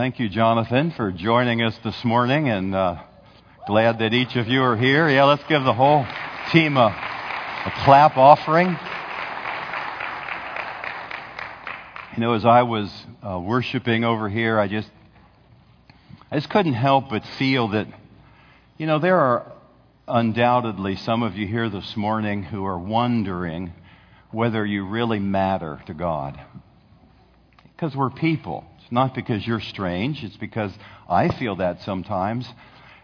thank you, Jonathan, for joining us this morning, and uh, glad that each of you are here. Yeah, let's give the whole team a, a clap offering. You know, as I was uh, worshiping over here, I just, I just couldn't help but feel that, you know, there are undoubtedly some of you here this morning who are wondering whether you really matter to God. Because we're people. It's not because you're strange, it's because I feel that sometimes.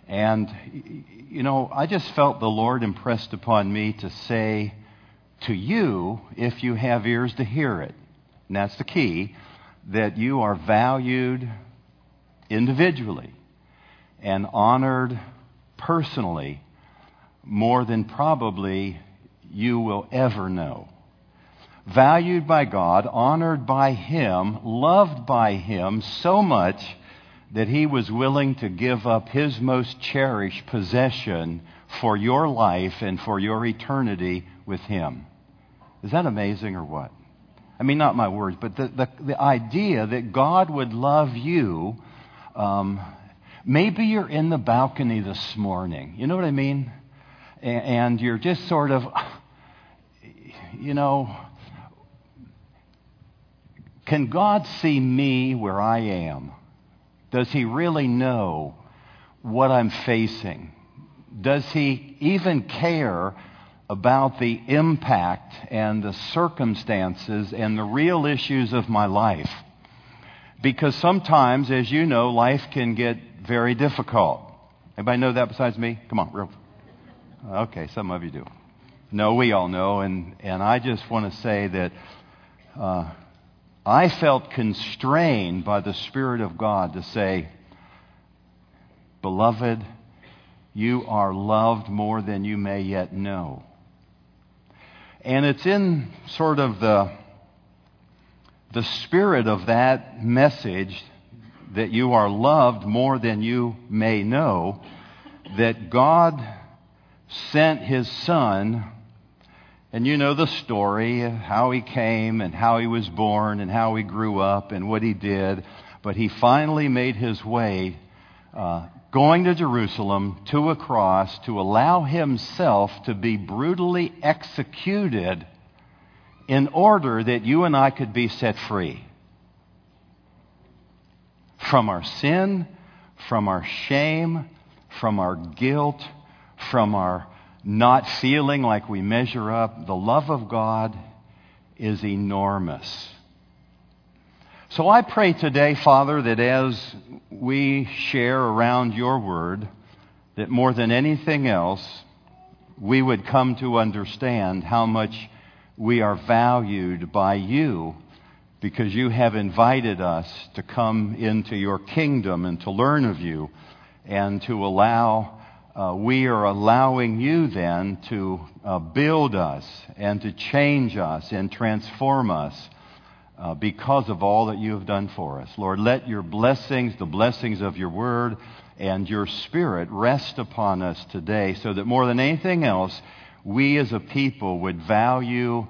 And, you know, I just felt the Lord impressed upon me to say to you, if you have ears to hear it, and that's the key, that you are valued individually and honored personally more than probably you will ever know valued by God, honored by Him, loved by Him so much that He was willing to give up His most cherished possession for your life and for your eternity with Him. Is that amazing or what? I mean, not my words, but the, the, the idea that God would love you. Um, maybe you're in the balcony this morning. You know what I mean? And you're just sort of, you know, can God see me where I am? Does He really know what I'm facing? Does He even care about the impact and the circumstances and the real issues of my life? Because sometimes, as you know, life can get very difficult. Anybody know that besides me? Come on, real. Okay, some of you do. No, we all know, and, and I just want to say that uh, I felt constrained by the Spirit of God to say, Beloved, you are loved more than you may yet know. And it's in sort of the, the spirit of that message that you are loved more than you may know that God sent His Son and you know the story, how he came and how he was born and how he grew up and what he did. But he finally made his way uh, going to Jerusalem to a cross to allow himself to be brutally executed in order that you and I could be set free from our sin, from our shame, from our guilt, from our not feeling like we measure up. The love of God is enormous. So I pray today, Father, that as we share around your word, that more than anything else, we would come to understand how much we are valued by you because you have invited us to come into your kingdom and to learn of you and to allow uh, we are allowing you then to uh, build us and to change us and transform us uh, because of all that you have done for us. Lord, let your blessings, the blessings of your word, and your spirit rest upon us today so that more than anything else, we as a people would value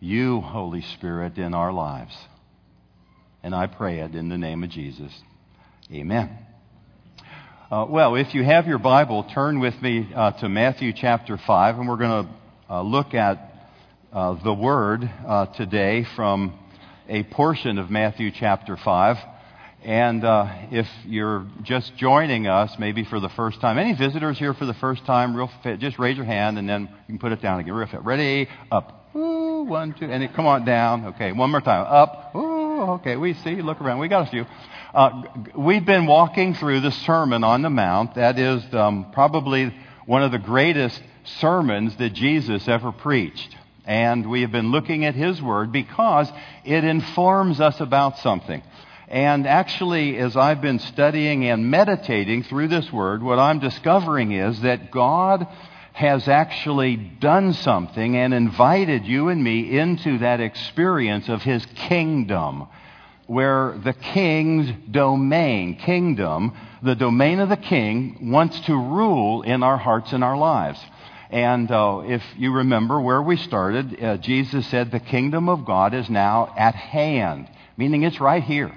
you, Holy Spirit, in our lives. And I pray it in the name of Jesus. Amen. Uh, well, if you have your Bible, turn with me uh, to Matthew chapter 5, and we're going to uh, look at uh, the Word uh, today from a portion of Matthew chapter 5. And uh, if you're just joining us, maybe for the first time, any visitors here for the first time, real fit, just raise your hand and then you can put it down again. Real fit. Ready? Up. Ooh, one, two, and come on down. Okay, one more time. Up. Ooh, okay, we see. Look around. We got a few. Uh, we've been walking through the Sermon on the Mount. That is um, probably one of the greatest sermons that Jesus ever preached. And we have been looking at his word because it informs us about something. And actually, as I've been studying and meditating through this word, what I'm discovering is that God has actually done something and invited you and me into that experience of his kingdom where the king's domain, kingdom, the domain of the king wants to rule in our hearts and our lives. And uh, if you remember where we started, uh, Jesus said the kingdom of God is now at hand, meaning it's right here.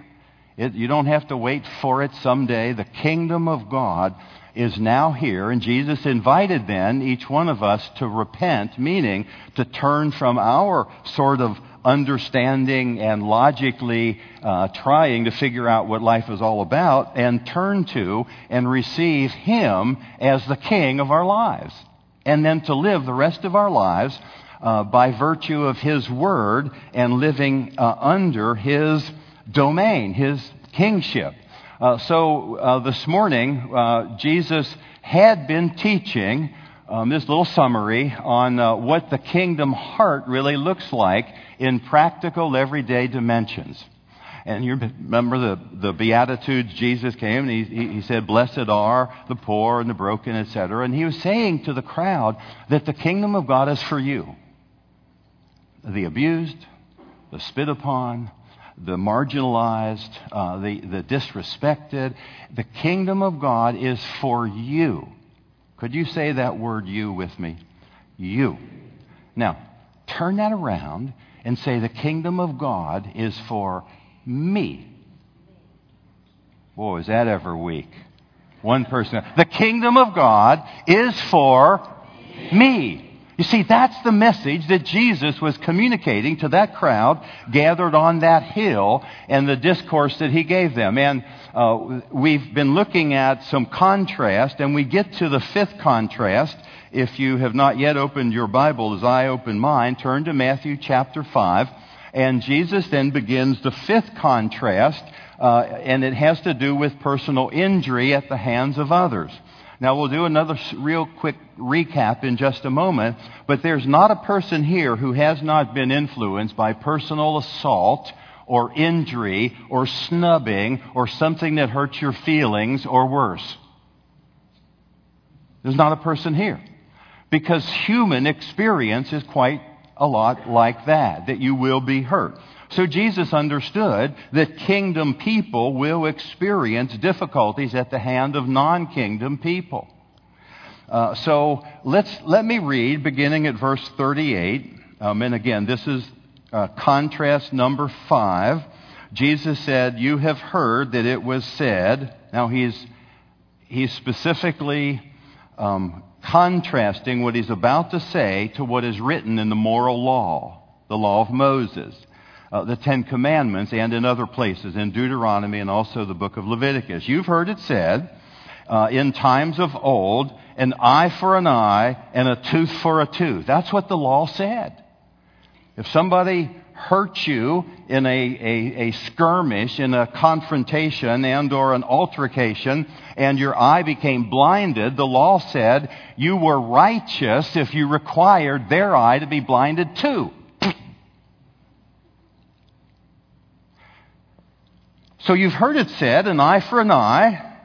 It, you don't have to wait for it someday. The kingdom of God is now here, and Jesus invited then each one of us to repent, meaning to turn from our sort of understanding and logically uh, trying to figure out what life is all about, and turn to and receive Him as the King of our lives. And then to live the rest of our lives uh, by virtue of His Word and living uh, under His domain, His kingship. Uh, so uh, this morning, uh, Jesus had been teaching um, this little summary on uh, what the kingdom heart really looks like in practical, everyday dimensions. And you remember the, the Beatitudes, Jesus came and he, he said, Blessed are the poor and the broken, etc. And he was saying to the crowd that the kingdom of God is for you. The abused, the spit upon, the marginalized, uh, the, the disrespected. The kingdom of God is for you. Could you say that word you with me? You. Now, turn that around and say the kingdom of God is for me. Boy, is that ever weak. One person. The kingdom of God is for me. You see, that's the message that Jesus was communicating to that crowd gathered on that hill and the discourse that he gave them. And uh, we've been looking at some contrast, and we get to the fifth contrast. If you have not yet opened your Bible as I open mine, turn to Matthew chapter 5. And Jesus then begins the fifth contrast, uh, and it has to do with personal injury at the hands of others. Now, we'll do another real quick recap in just a moment, but there's not a person here who has not been influenced by personal assault or injury or snubbing or something that hurts your feelings or worse. There's not a person here. Because human experience is quite a lot like that, that you will be hurt. So Jesus understood that kingdom people will experience difficulties at the hand of non kingdom people. Uh, so let's, let me read beginning at verse 38. Um, and again, this is uh, contrast number five. Jesus said, You have heard that it was said. Now he's, he's specifically um, contrasting what he's about to say to what is written in the moral law, the law of Moses uh, the Ten Commandments and in other places, in Deuteronomy and also the book of Leviticus. You've heard it said uh, in times of old, an eye for an eye and a tooth for a tooth. That's what the law said. If somebody hurt you in a, a, a, skirmish, in a confrontation and or an altercation, and your eye became blinded, the law said you were righteous if you required their eye to be blinded too. So you've heard it said, an eye for an eye.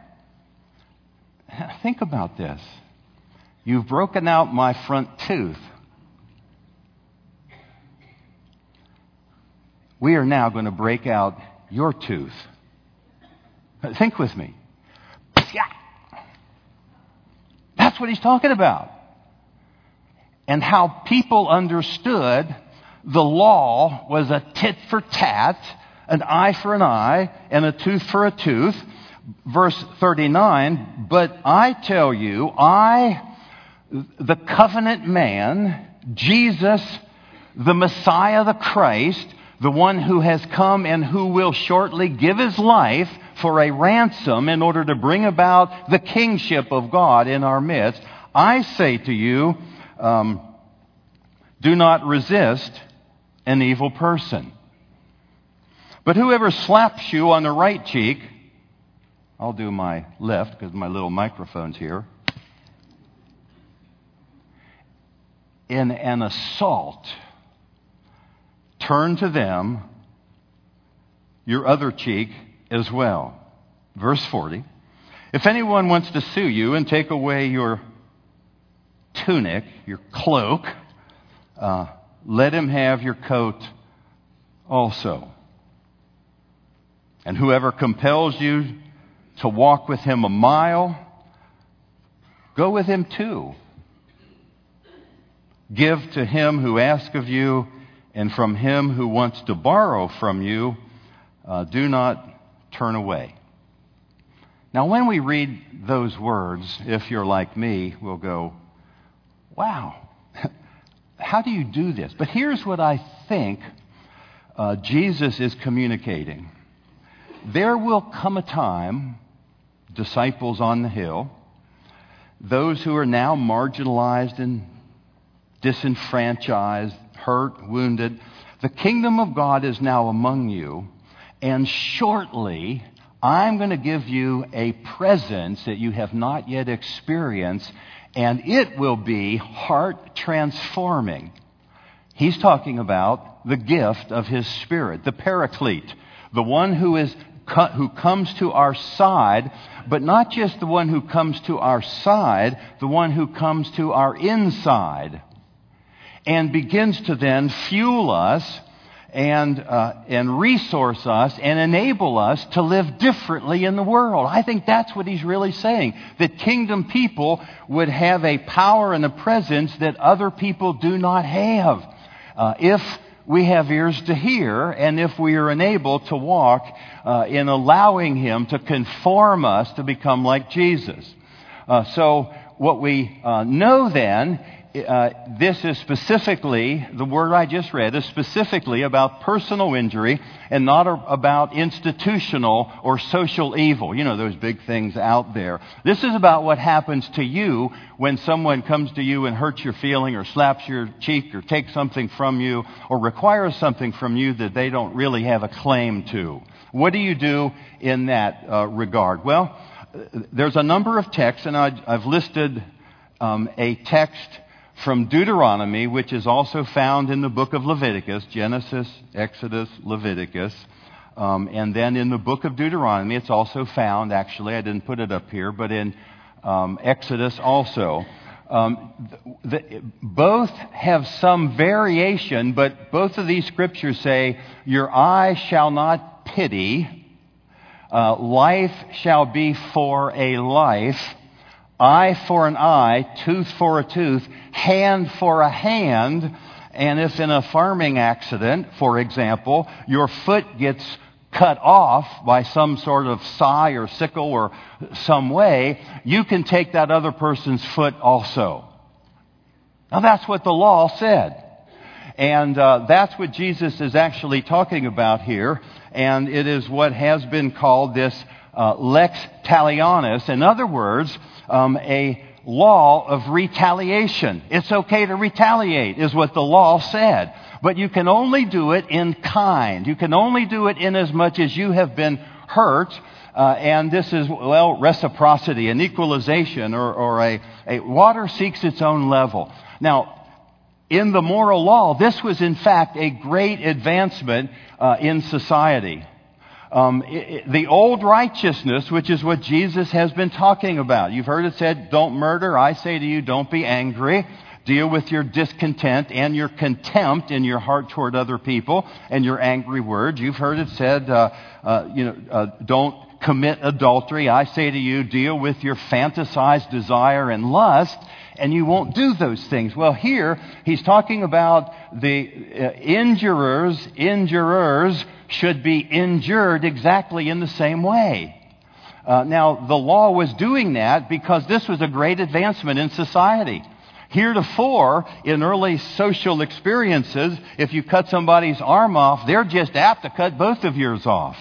Think about this. You've broken out my front tooth. We are now going to break out your tooth. Think with me. That's what he's talking about. And how people understood the law was a tit for tat an eye for an eye and a tooth for a tooth. Verse 39, but I tell you, I, the covenant man, Jesus, the Messiah, the Christ, the one who has come and who will shortly give his life for a ransom in order to bring about the kingship of God in our midst, I say to you, um, do not resist an evil person. But whoever slaps you on the right cheek, I'll do my left because my little microphone's here. In an assault, turn to them your other cheek as well. Verse 40. If anyone wants to sue you and take away your tunic, your cloak, uh, let him have your coat also. And whoever compels you to walk with him a mile, go with him too. Give to him who asks of you, and from him who wants to borrow from you, uh, do not turn away. Now, when we read those words, if you're like me, we'll go, wow, how do you do this? But here's what I think uh, Jesus is communicating. There will come a time, disciples on the hill, those who are now marginalized and disenfranchised, hurt, wounded, the kingdom of God is now among you, and shortly I'm going to give you a presence that you have not yet experienced, and it will be heart transforming. He's talking about the gift of His Spirit, the Paraclete, the one who is who comes to our side, but not just the one who comes to our side, the one who comes to our inside and begins to then fuel us and, uh, and resource us and enable us to live differently in the world. I think that's what he's really saying. That kingdom people would have a power and a presence that other people do not have. Uh, if we have ears to hear and if we are enabled to walk uh, in allowing him to conform us to become like Jesus. Uh, so what we uh, know then uh, this is specifically, the word I just read is specifically about personal injury and not about institutional or social evil. You know, those big things out there. This is about what happens to you when someone comes to you and hurts your feeling or slaps your cheek or takes something from you or requires something from you that they don't really have a claim to. What do you do in that uh, regard? Well, there's a number of texts, and I, have listed um, a text from Deuteronomy, which is also found in the book of Leviticus Genesis, Exodus, Leviticus. Um, and then in the book of Deuteronomy, it's also found, actually, I didn't put it up here, but in um, Exodus also. Um, the, the, both have some variation, but both of these scriptures say, Your eye shall not pity, uh, life shall be for a life eye for an eye, tooth for a tooth, hand for a hand. And if in a farming accident, for example, your foot gets cut off by some sort of saw or sickle or some way, you can take that other person's foot also. Now that's what the law said. And uh, that's what Jesus is actually talking about here. And it is what has been called this uh, lex talionis. In other words, um, a law of retaliation. It's okay to retaliate, is what the law said. But you can only do it in kind. You can only do it in as much as you have been hurt. Uh, and this is, well, reciprocity, an equalization, or, or a, a water seeks its own level. Now, in the moral law, this was in fact a great advancement uh, in society. Um, it, the old righteousness, which is what Jesus has been talking about. You've heard it said, don't murder. I say to you, don't be angry. Deal with your discontent and your contempt in your heart toward other people and your angry words. You've heard it said, uh, uh, you know, uh, don't commit adultery. I say to you, deal with your fantasized desire and lust and you won't do those things. Well, here he's talking about the uh, injurers, injurers should be injured exactly in the same way. Uh, now, the law was doing that because this was a great advancement in society. Heretofore, in early social experiences, if you cut somebody's arm off, they're just apt to cut both of yours off.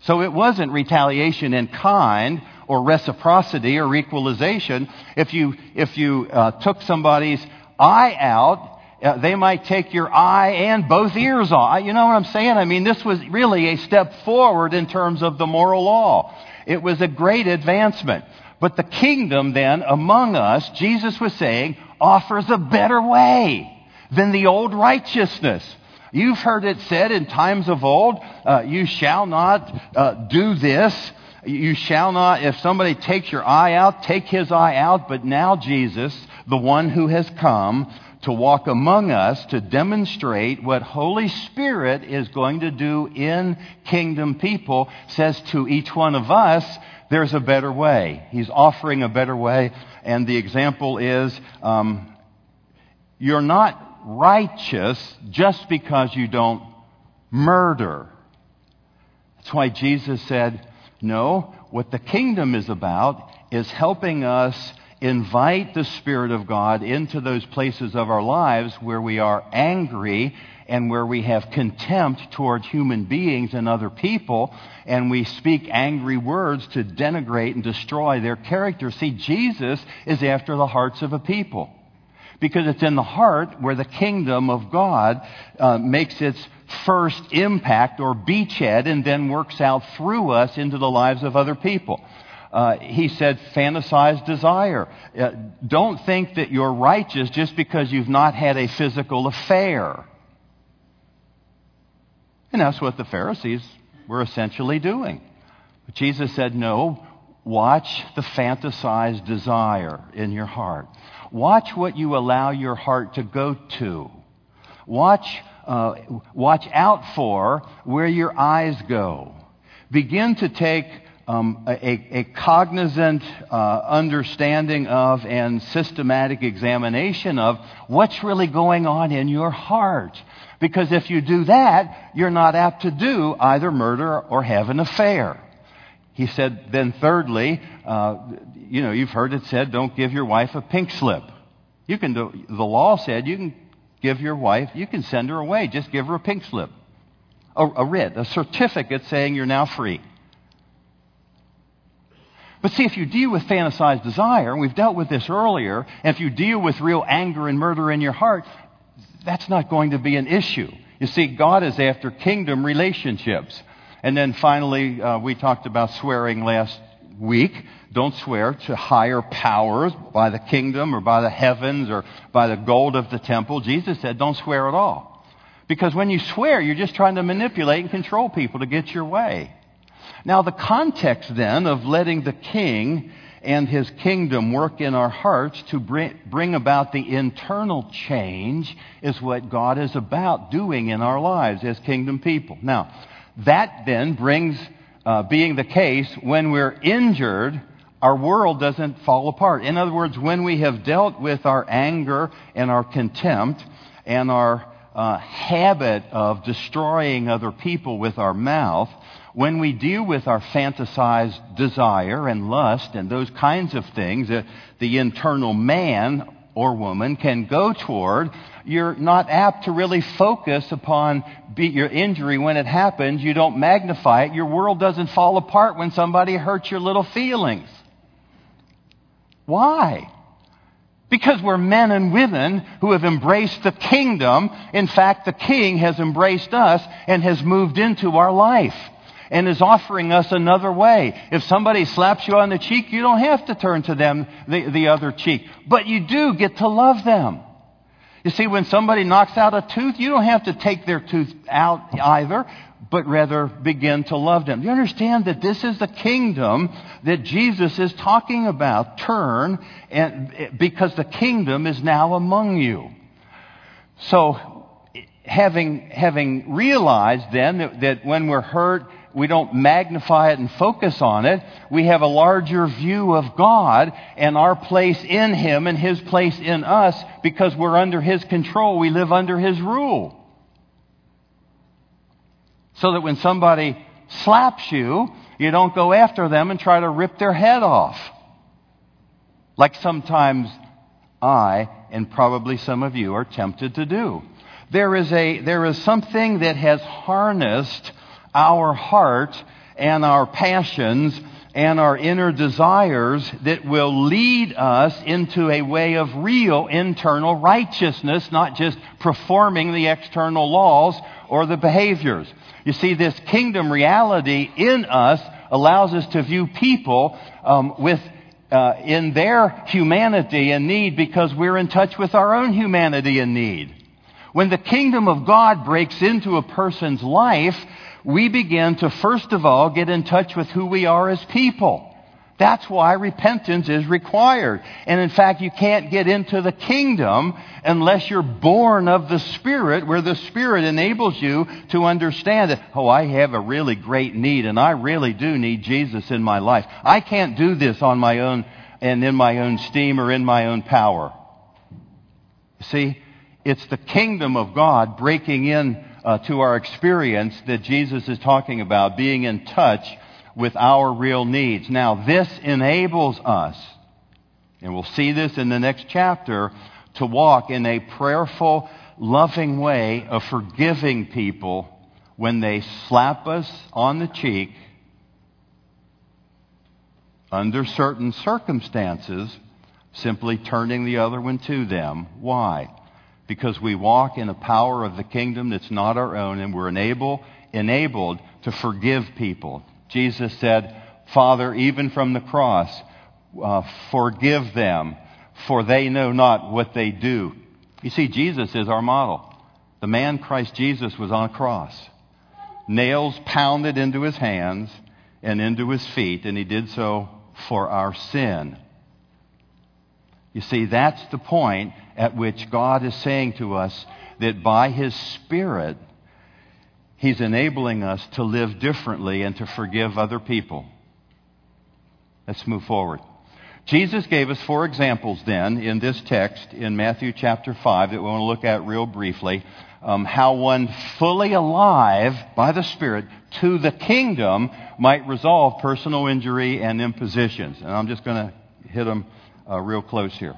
So it wasn't retaliation in kind or reciprocity or equalization. If you, if you uh, took somebody's eye out, uh, they might take your eye and both ears off. You know what I'm saying? I mean, this was really a step forward in terms of the moral law. It was a great advancement. But the kingdom then among us, Jesus was saying, offers a better way than the old righteousness. You've heard it said in times of old, uh, you shall not uh, do this. You shall not, if somebody takes your eye out, take his eye out. But now Jesus, the one who has come to walk among us to demonstrate what Holy Spirit is going to do in kingdom people, says to each one of us, there's a better way. He's offering a better way. And the example is, um, you're not righteous just because you don't murder. That's why Jesus said, No, what the kingdom is about is helping us invite the Spirit of God into those places of our lives where we are angry and where we have contempt towards human beings and other people, and we speak angry words to denigrate and destroy their character. See, Jesus is after the hearts of a people. Because it's in the heart where the kingdom of God uh, makes its first impact or beachhead and then works out through us into the lives of other people. Uh, he said, fantasize desire. Uh, don't think that you're righteous just because you've not had a physical affair. And that's what the Pharisees were essentially doing. But Jesus said, no, watch the fantasized desire in your heart. Watch what you allow your heart to go to. Watch, uh, watch out for where your eyes go. Begin to take um, a, a, cognizant uh, understanding of and systematic examination of what's really going on in your heart. Because if you do that, you're not apt to do either murder or have an affair. He said, then thirdly, uh, you know, you've heard it said, don't give your wife a pink slip. You can do, the law said you can give your wife, you can send her away, just give her a pink slip. A, a writ, a certificate saying you're now free. But see, if you deal with fantasized desire, and we've dealt with this earlier, and if you deal with real anger and murder in your heart, that's not going to be an issue. You see, God is after kingdom relationships. And then finally, uh, we talked about swearing last week. Don't swear to higher powers by the kingdom or by the heavens or by the gold of the temple. Jesus said, don't swear at all. Because when you swear, you're just trying to manipulate and control people to get your way. Now, the context then of letting the king and his kingdom work in our hearts to bring about the internal change is what God is about doing in our lives as kingdom people. Now, that then brings, uh, being the case, when we're injured, our world doesn't fall apart. In other words, when we have dealt with our anger and our contempt and our uh, habit of destroying other people with our mouth, when we deal with our fantasized desire and lust and those kinds of things that the internal man or woman can go toward, you're not apt to really focus upon your injury when it happens. You don't magnify it. Your world doesn't fall apart when somebody hurts your little feelings. Why? Because we're men and women who have embraced the kingdom. In fact, the king has embraced us and has moved into our life and is offering us another way. If somebody slaps you on the cheek, you don't have to turn to them the, the other cheek, but you do get to love them. You see, when somebody knocks out a tooth, you don't have to take their tooth out either, but rather begin to love them. You understand that this is the kingdom that Jesus is talking about. Turn, and, because the kingdom is now among you. So, having, having realized then that, that when we're hurt, we don't magnify it and focus on it. We have a larger view of God and our place in Him and His place in us because we're under His control. We live under His rule. So that when somebody slaps you, you don't go after them and try to rip their head off. Like sometimes I, and probably some of you, are tempted to do. There is, a, there is something that has harnessed our heart and our passions and our inner desires that will lead us into a way of real internal righteousness, not just performing the external laws or the behaviors. You see, this kingdom reality in us allows us to view people um, with uh, in their humanity and need because we're in touch with our own humanity and need. When the kingdom of God breaks into a person's life, we begin to first of all get in touch with who we are as people. That's why repentance is required. And in fact, you can't get into the kingdom unless you're born of the Spirit, where the Spirit enables you to understand that, oh, I have a really great need, and I really do need Jesus in my life. I can't do this on my own and in my own steam or in my own power. See, it's the kingdom of God breaking in uh, to our experience that Jesus is talking about, being in touch with our real needs. Now, this enables us, and we'll see this in the next chapter, to walk in a prayerful, loving way of forgiving people when they slap us on the cheek under certain circumstances, simply turning the other one to them. Why? Because we walk in a power of the kingdom that's not our own and we're enable, enabled to forgive people. Jesus said, Father, even from the cross, uh, forgive them, for they know not what they do. You see, Jesus is our model. The man Christ Jesus was on a cross, nails pounded into his hands and into his feet, and he did so for our sin. You see, that's the point at which God is saying to us that by His Spirit, He's enabling us to live differently and to forgive other people. Let's move forward. Jesus gave us four examples then in this text in Matthew chapter 5 that we want to look at real briefly. Um, how one fully alive by the Spirit to the kingdom might resolve personal injury and impositions. And I'm just going to hit them uh, real close here.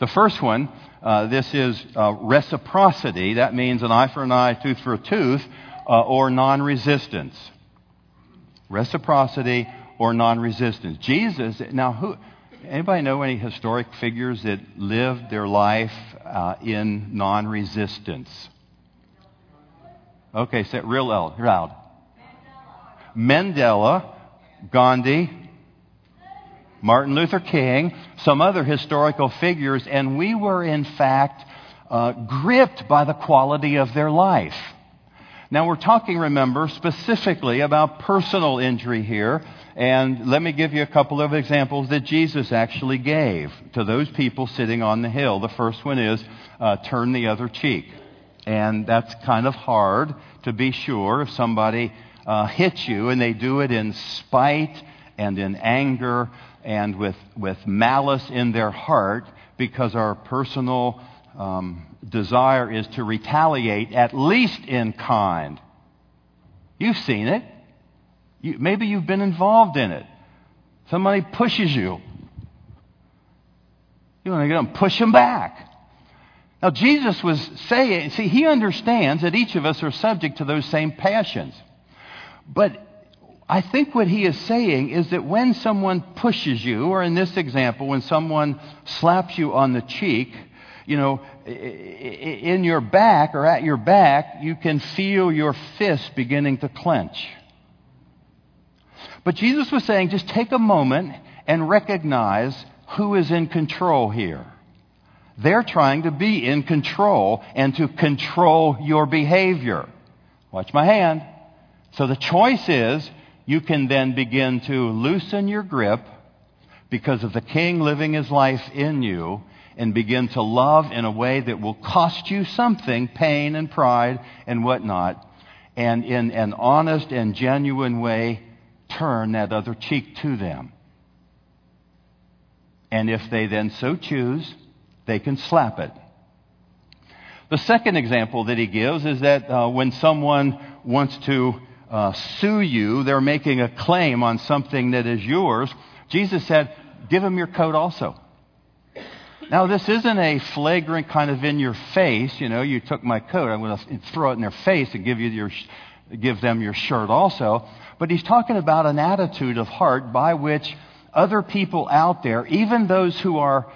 The first one, uh, this is uh, reciprocity. That means an eye for an eye, tooth for a tooth, uh, or non resistance. Reciprocity or non resistance. Jesus, now, who, anybody know any historic figures that lived their life uh, in non resistance? Okay, say it real loud. Mandela, Gandhi, Martin Luther King, some other historical figures, and we were in fact uh, gripped by the quality of their life. Now we're talking, remember, specifically about personal injury here, and let me give you a couple of examples that Jesus actually gave to those people sitting on the hill. The first one is uh, turn the other cheek. And that's kind of hard to be sure if somebody uh, hits you and they do it in spite and in anger and with, with malice in their heart because our personal um, desire is to retaliate, at least in kind. You've seen it. You, maybe you've been involved in it. Somebody pushes you. You want to get them, push them back. Now, Jesus was saying, see, he understands that each of us are subject to those same passions. But I think what he is saying is that when someone pushes you, or in this example, when someone slaps you on the cheek, you know, in your back or at your back, you can feel your fist beginning to clench. But Jesus was saying, just take a moment and recognize who is in control here. They're trying to be in control and to control your behavior. Watch my hand. So the choice is you can then begin to loosen your grip because of the king living his life in you and begin to love in a way that will cost you something, pain and pride and whatnot, and in an honest and genuine way, turn that other cheek to them. And if they then so choose, they can slap it. The second example that he gives is that uh, when someone wants to uh, sue you, they're making a claim on something that is yours. Jesus said, Give them your coat also. Now, this isn't a flagrant kind of in your face, you know, you took my coat, I'm going to throw it in their face and give, you your, give them your shirt also. But he's talking about an attitude of heart by which other people out there, even those who are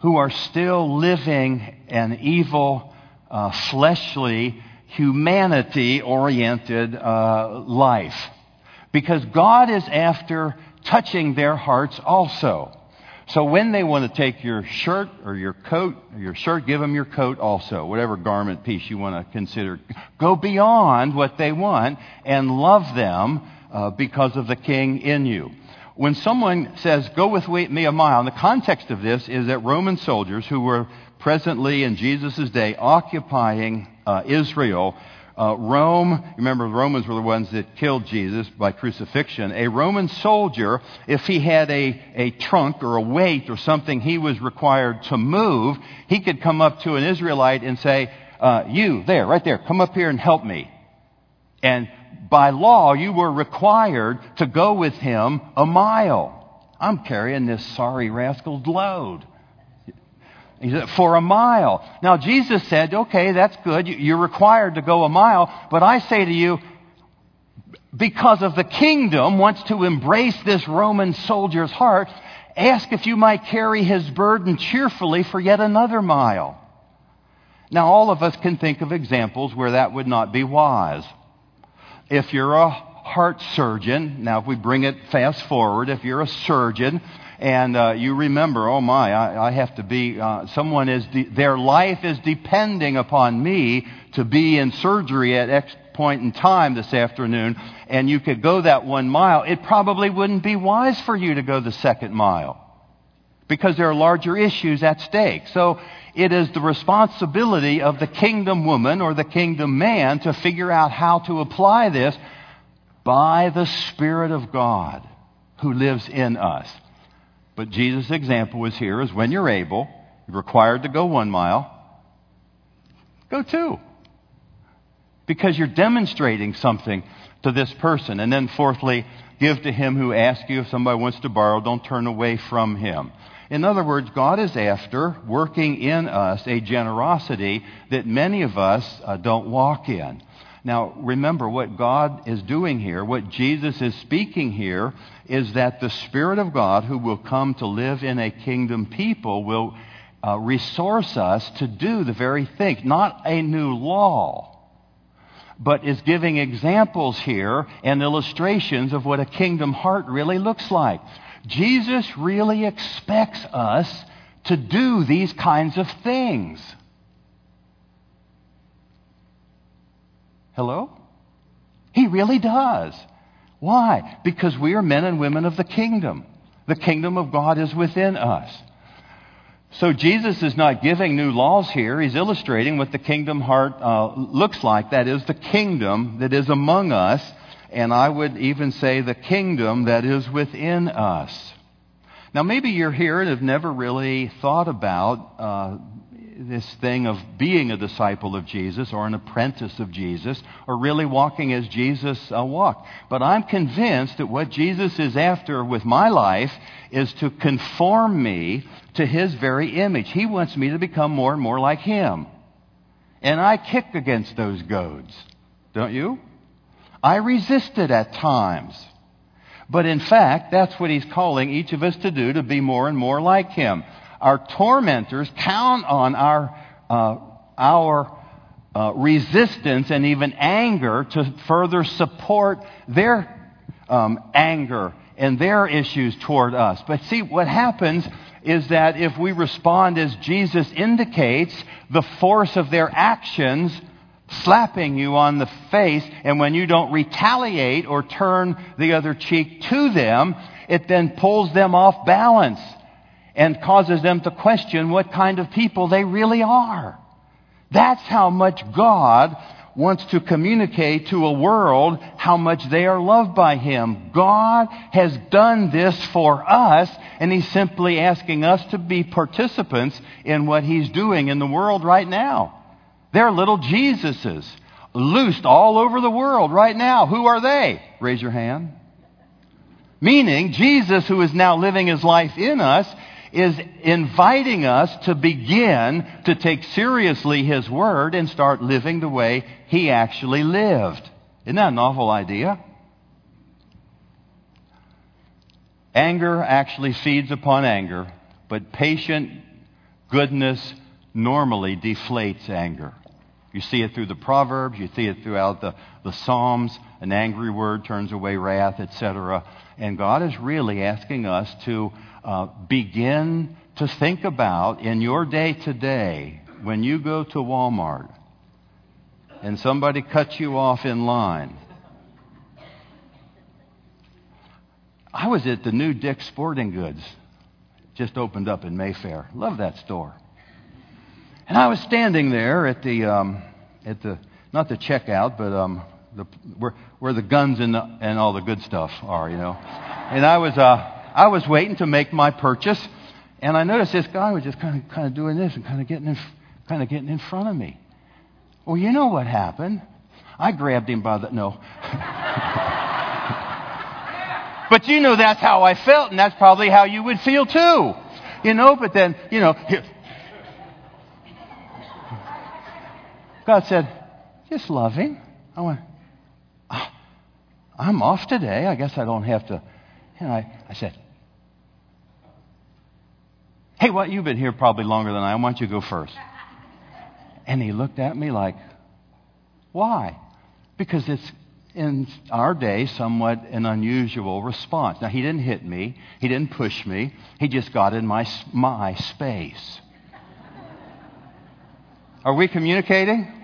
who are still living an evil, uh, fleshly, humanity oriented uh, life. Because God is after touching their hearts also. So when they want to take your shirt or your coat, or your shirt, give them your coat also, whatever garment piece you want to consider. Go beyond what they want and love them uh, because of the King in you when someone says, Go with me a mile, and the context of this is that Roman soldiers who were presently in Jesus' day occupying uh, Israel, uh, Rome, remember the Romans were the ones that killed Jesus by crucifixion. A Roman soldier, if he had a, a trunk or a weight or something he was required to move, he could come up to an Israelite and say, uh, you there, right there, come up here and help me. And by law, you were required to go with him a mile. I'm carrying this sorry rascal's load. He said, for a mile. Now, Jesus said, okay, that's good. You're required to go a mile. But I say to you, because of the kingdom wants to embrace this Roman soldier's heart, ask if you might carry his burden cheerfully for yet another mile. Now, all of us can think of examples where that would not be wise. If you're a heart surgeon, now if we bring it fast forward, if you're a surgeon and uh, you remember, oh my, I, I have to be, uh, someone is, de- their life is depending upon me to be in surgery at X point in time this afternoon, and you could go that one mile, it probably wouldn't be wise for you to go the second mile because there are larger issues at stake. So it is the responsibility of the kingdom woman or the kingdom man to figure out how to apply this by the Spirit of God who lives in us. But Jesus' example was here is when you're able, you're required to go one mile, go two. Because you're demonstrating something to this person. And then fourthly, give to him who asks you. If somebody wants to borrow, don't turn away from him. In other words, God is after working in us a generosity that many of us uh, don't walk in. Now, remember what God is doing here, what Jesus is speaking here, is that the Spirit of God, who will come to live in a kingdom people, will uh, resource us to do the very thing. Not a new law, but is giving examples here and illustrations of what a kingdom heart really looks like. Jesus really expects us to do these kinds of things. Hello? He really does. Why? Because we are men and women of the kingdom. The kingdom of God is within us. So Jesus is not giving new laws here. He's illustrating what the kingdom heart uh, looks like. That is the kingdom that is among us. And I would even say the kingdom that is within us. Now, maybe you're here and have never really thought about uh, this thing of being a disciple of Jesus or an apprentice of Jesus or really walking as Jesus uh, walked. But I'm convinced that what Jesus is after with my life is to conform me to his very image. He wants me to become more and more like him. And I kick against those goads, don't you? I resist it at times. But in fact, that's what he's calling each of us to do to be more and more like him our tormentors count on our, uh, our uh, resistance and even anger to further support their um, anger and their issues toward us. But see, what happens is that if we respond as Jesus indicates, the force of their actions slapping you on the face, and when you don't retaliate or turn the other cheek to them, it then pulls them off balance and causes them to question what kind of people they really are. That's how much God wants to communicate to a world how much they are loved by Him. God has done this for us, and He's simply asking us to be participants in what He's doing in the world right now. They're little Jesuses loosed all over the world right now. Who are they? Raise your hand. Meaning, Jesus, who is now living his life in us, is inviting us to begin to take seriously His Word and start living the way He actually lived. Isn't that a novel idea? Anger actually feeds upon anger, but patient goodness normally deflates anger. You see it through the Proverbs, you see it throughout the, the Psalms. An angry word turns away wrath, etc. And God is really asking us to uh, begin to think about in your day to day when you go to Walmart and somebody cuts you off in line. I was at the new Dick's Sporting Goods, just opened up in Mayfair. Love that store. And I was standing there at the, um, at the not the checkout, but um, the, where, where the guns and, the, and all the good stuff are, you know. And I was, uh, I was waiting to make my purchase, and I noticed this guy was just kind of, kind of doing this and kind of getting in, kind of getting in front of me. Well, you know what happened. I grabbed him by the. No. but you know that's how I felt, and that's probably how you would feel too. You know, but then, you know. God said, just love him. I went, oh, I'm off today. I guess I don't have to. And I, I said, Hey, what? You've been here probably longer than I. Why don't you go first? And he looked at me like, Why? Because it's in our day somewhat an unusual response. Now, he didn't hit me, he didn't push me, he just got in my, my space. Are we communicating?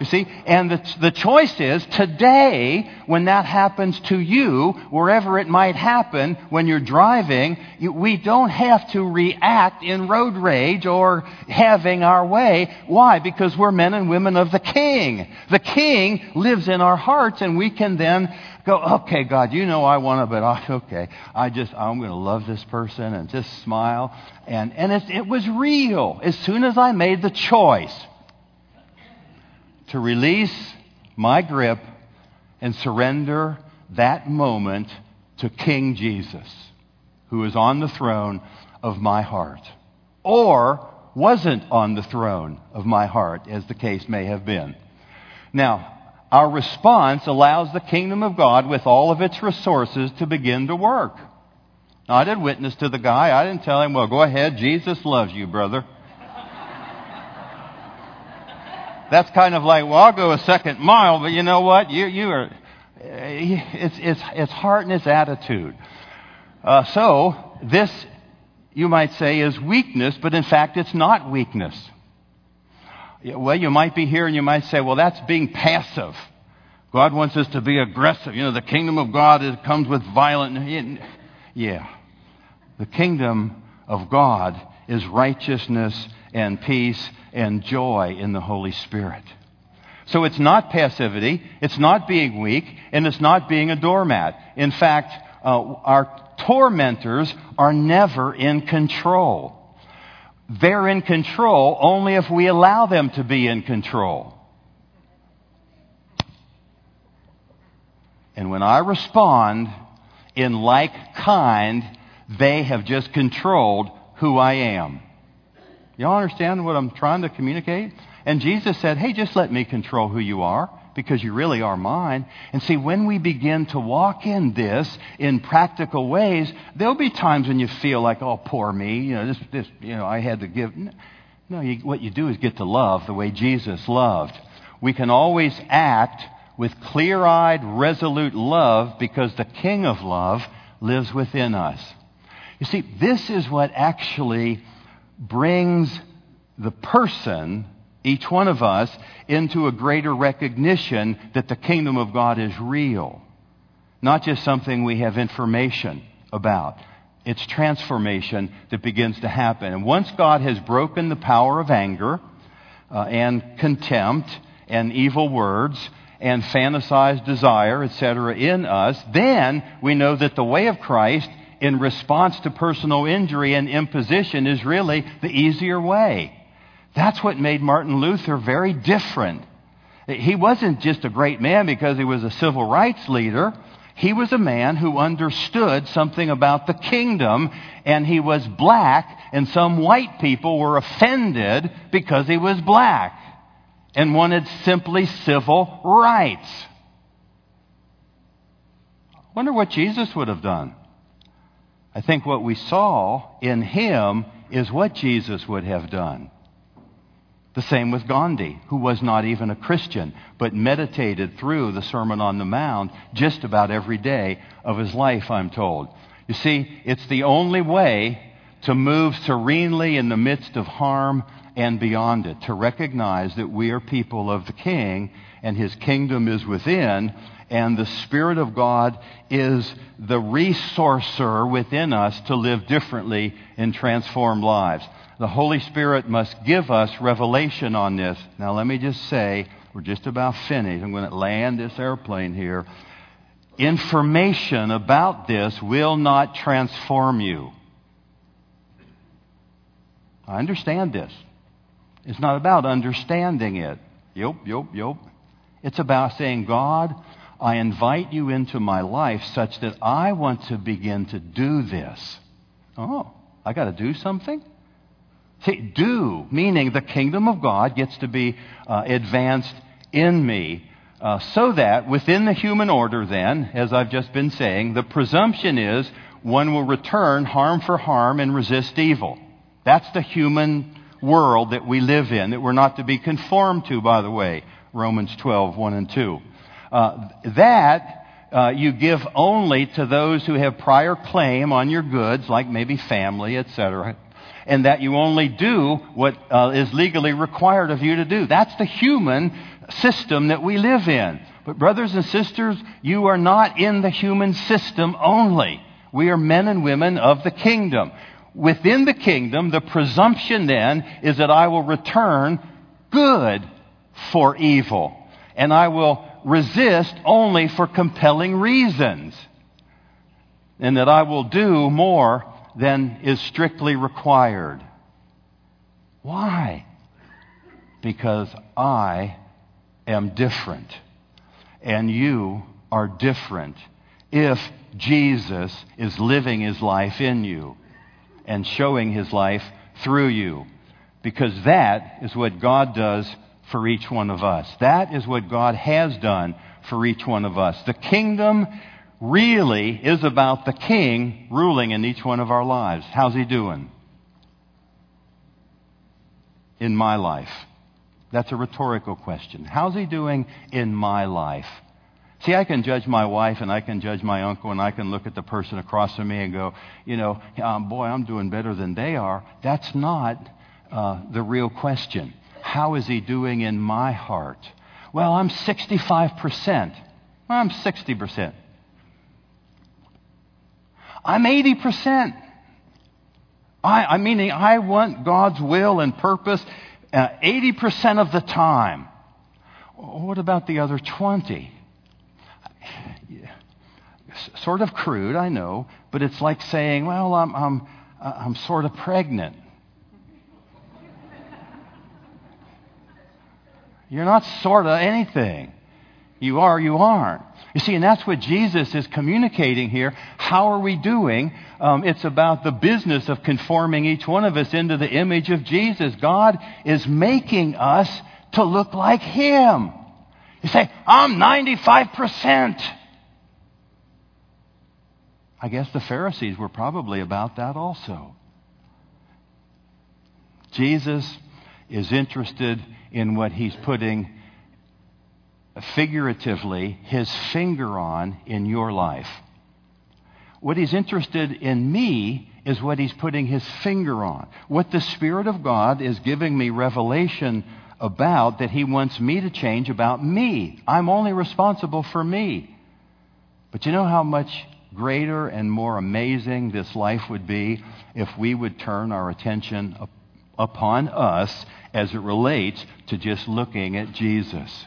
You see? And the, the choice is today, when that happens to you, wherever it might happen, when you're driving, you, we don't have to react in road rage or having our way. Why? Because we're men and women of the King. The King lives in our hearts, and we can then go, okay, God, you know I want to, but I, okay, I just, I'm going to love this person and just smile. And, and it, it was real. As soon as I made the choice, to release my grip and surrender that moment to King Jesus, who is on the throne of my heart, or wasn't on the throne of my heart, as the case may have been. Now, our response allows the kingdom of God, with all of its resources, to begin to work. Now, I did witness to the guy. I didn't tell him, well, go ahead. Jesus loves you, brother. That's kind of like, well, I'll go a second mile, but you know what? You, you are, it's, it's, it's heart and it's attitude. Uh, so, this, you might say, is weakness, but in fact, it's not weakness. Well, you might be here and you might say, well, that's being passive. God wants us to be aggressive. You know, the kingdom of God comes with violence. Yeah. The kingdom of God is righteousness and peace and joy in the Holy Spirit. So it's not passivity, it's not being weak, and it's not being a doormat. In fact, uh, our tormentors are never in control. They're in control only if we allow them to be in control. And when I respond in like kind, they have just controlled who I am. Y'all understand what I'm trying to communicate? And Jesus said, Hey, just let me control who you are because you really are mine. And see, when we begin to walk in this in practical ways, there'll be times when you feel like, oh, poor me, you know, this, this, you know, I had to give. No, you, what you do is get to love the way Jesus loved. We can always act with clear eyed, resolute love because the King of love lives within us. You see, this is what actually brings the person, each one of us, into a greater recognition that the kingdom of God is real. Not just something we have information about. It's transformation that begins to happen. And once God has broken the power of anger uh, and contempt and evil words and fantasized desire, etc., in us, then we know that the way of Christ in response to personal injury and imposition is really the easier way. That's what made Martin Luther very different. He wasn't just a great man because he was a civil rights leader. He was a man who understood something about the kingdom, and he was black, and some white people were offended because he was black and wanted simply civil rights. I wonder what Jesus would have done. I think what we saw in him is what Jesus would have done. The same with Gandhi, who was not even a Christian, but meditated through the Sermon on the Mount just about every day of his life, I'm told. You see, it's the only way to move serenely in the midst of harm and beyond it, to recognize that we are people of the King and his kingdom is within, and the Spirit of God is the resourcer within us to live differently and transform lives. The Holy Spirit must give us revelation on this. Now, let me just say, we're just about finished. I'm going to land this airplane here. Information about this will not transform you. I understand this. It's not about understanding it. Yep, yep, yep. It's about saying, God, I invite you into my life such that I want to begin to do this. Oh, I got to do something? See, do, meaning the kingdom of God gets to be uh, advanced in me. Uh, so that within the human order, then, as I've just been saying, the presumption is one will return harm for harm and resist evil. That's the human world that we live in, that we're not to be conformed to, by the way. Romans 12, 1 and 2. Uh, that uh, you give only to those who have prior claim on your goods, like maybe family, etc., and that you only do what uh, is legally required of you to do. That's the human system that we live in. But, brothers and sisters, you are not in the human system only. We are men and women of the kingdom. Within the kingdom, the presumption then is that I will return good for evil. And I will resist only for compelling reasons. And that I will do more than is strictly required. Why? Because I am different. And you are different if Jesus is living his life in you and showing his life through you. Because that is what God does for each one of us. That is what God has done for each one of us. The kingdom really is about the king ruling in each one of our lives. How's he doing? In my life. That's a rhetorical question. How's he doing in my life? See, I can judge my wife and I can judge my uncle and I can look at the person across from me and go, you know, um, boy, I'm doing better than they are. That's not uh, the real question. How is he doing in my heart? Well, I'm 65%. Well, I'm 60%. I'm 80%. I, I meaning I want God's will and purpose uh, 80% of the time. What about the other 20? Sort of crude, I know, but it's like saying, well, I'm, I'm, I'm sort of pregnant. You're not sort of anything. You are, you aren't. You see, and that's what Jesus is communicating here. How are we doing? Um, it's about the business of conforming each one of us into the image of Jesus. God is making us to look like Him. You say, I'm 95%. I guess the Pharisees were probably about that also. Jesus is interested in what he's putting figuratively his finger on in your life. What he's interested in me is what he's putting his finger on. What the Spirit of God is giving me revelation about that he wants me to change about me. I'm only responsible for me. But you know how much greater and more amazing this life would be if we would turn our attention upon us as it relates to just looking at Jesus.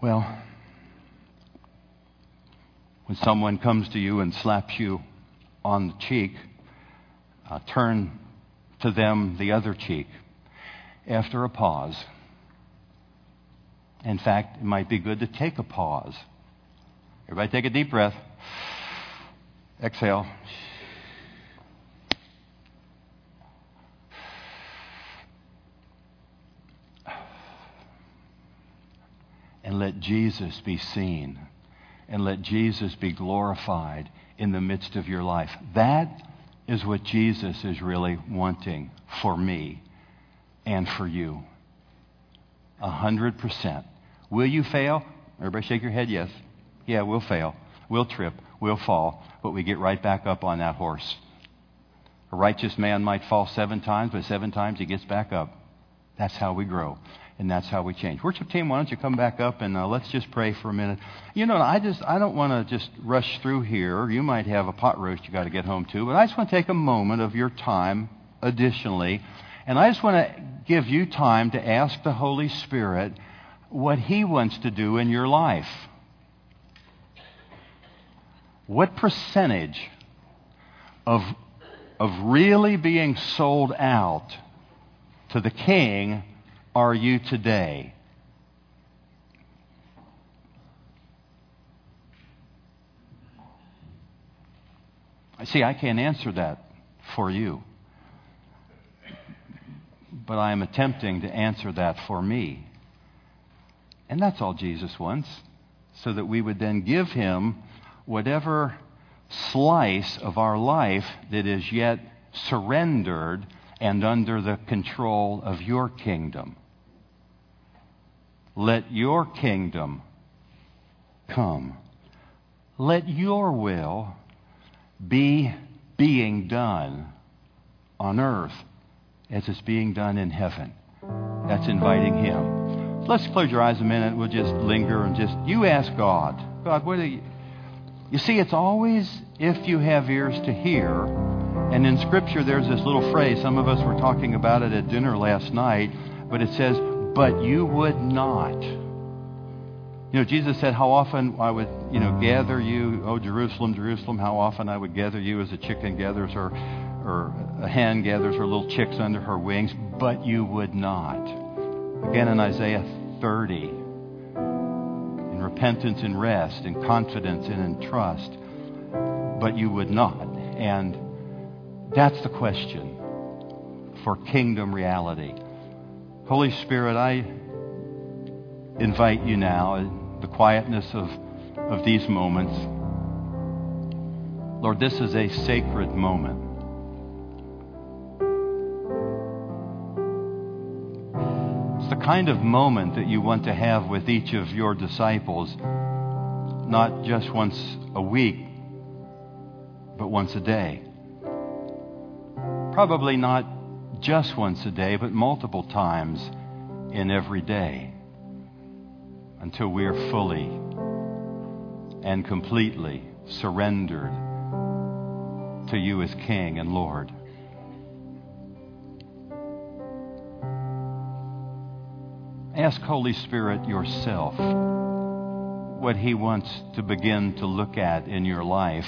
Well, when someone comes to you and slaps you on the cheek, uh, turn to them the other cheek after a pause. In fact, it might be good to take a pause. Everybody take a deep breath. Exhale. and let Jesus be seen and let Jesus be glorified in the midst of your life. That is what Jesus is really wanting for me and for you. A hundred percent. Will you fail? Everybody shake your head, yes. Yeah, we'll fail. We'll trip. We'll fall. But we get right back up on that horse. A righteous man might fall seven times, but seven times he gets back up. That's how we grow and that's how we change. Worship team, why don't you come back up and uh, let's just pray for a minute. You know, I just I don't want to just rush through here. You might have a pot roast you got to get home to, but I just want to take a moment of your time additionally, and I just want to give you time to ask the Holy Spirit what He wants to do in your life. What percentage of of really being sold out to the King are you today? I see, I can't answer that for you. But I am attempting to answer that for me. And that's all Jesus wants, so that we would then give him whatever slice of our life that is yet surrendered and under the control of your kingdom. Let your kingdom come. Let your will be being done on earth as it's being done in heaven. That's inviting Him. Let's close your eyes a minute. We'll just linger and just, you ask God, God, what are you? You see, it's always if you have ears to hear. And in Scripture, there's this little phrase. Some of us were talking about it at dinner last night, but it says, but you would not. You know, Jesus said how often I would, you know, gather you, oh Jerusalem, Jerusalem, how often I would gather you as a chicken gathers her, or a hen gathers her little chicks under her wings, but you would not. Again in Isaiah 30, in repentance and rest, in confidence and in trust, but you would not. And that's the question for kingdom reality. Holy Spirit, I invite you now in the quietness of, of these moments. Lord, this is a sacred moment. Kind of moment that you want to have with each of your disciples, not just once a week, but once a day. Probably not just once a day, but multiple times in every day until we are fully and completely surrendered to you as King and Lord. Ask Holy Spirit yourself what He wants to begin to look at in your life,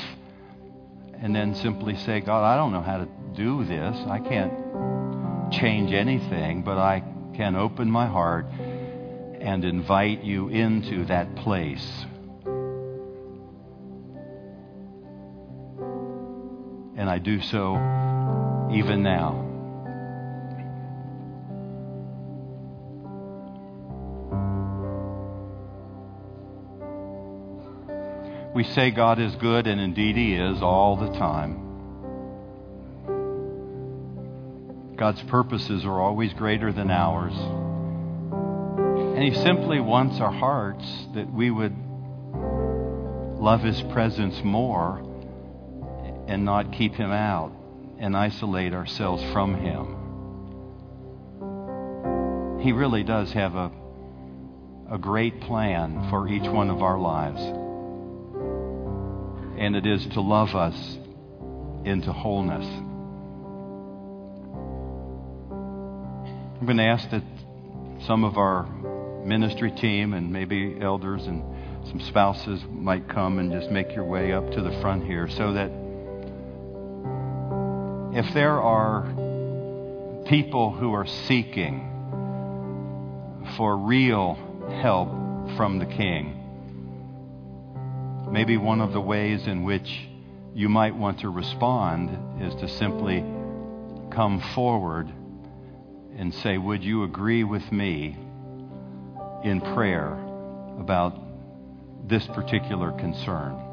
and then simply say, God, I don't know how to do this. I can't change anything, but I can open my heart and invite you into that place. And I do so even now. We say God is good, and indeed He is all the time. God's purposes are always greater than ours. And He simply wants our hearts that we would love His presence more and not keep Him out and isolate ourselves from Him. He really does have a, a great plan for each one of our lives. And it is to love us into wholeness. I'm going to ask that some of our ministry team and maybe elders and some spouses might come and just make your way up to the front here so that if there are people who are seeking for real help from the King, maybe one of the ways in which you might want to respond is to simply come forward and say, Would you agree with me in prayer about this particular concern?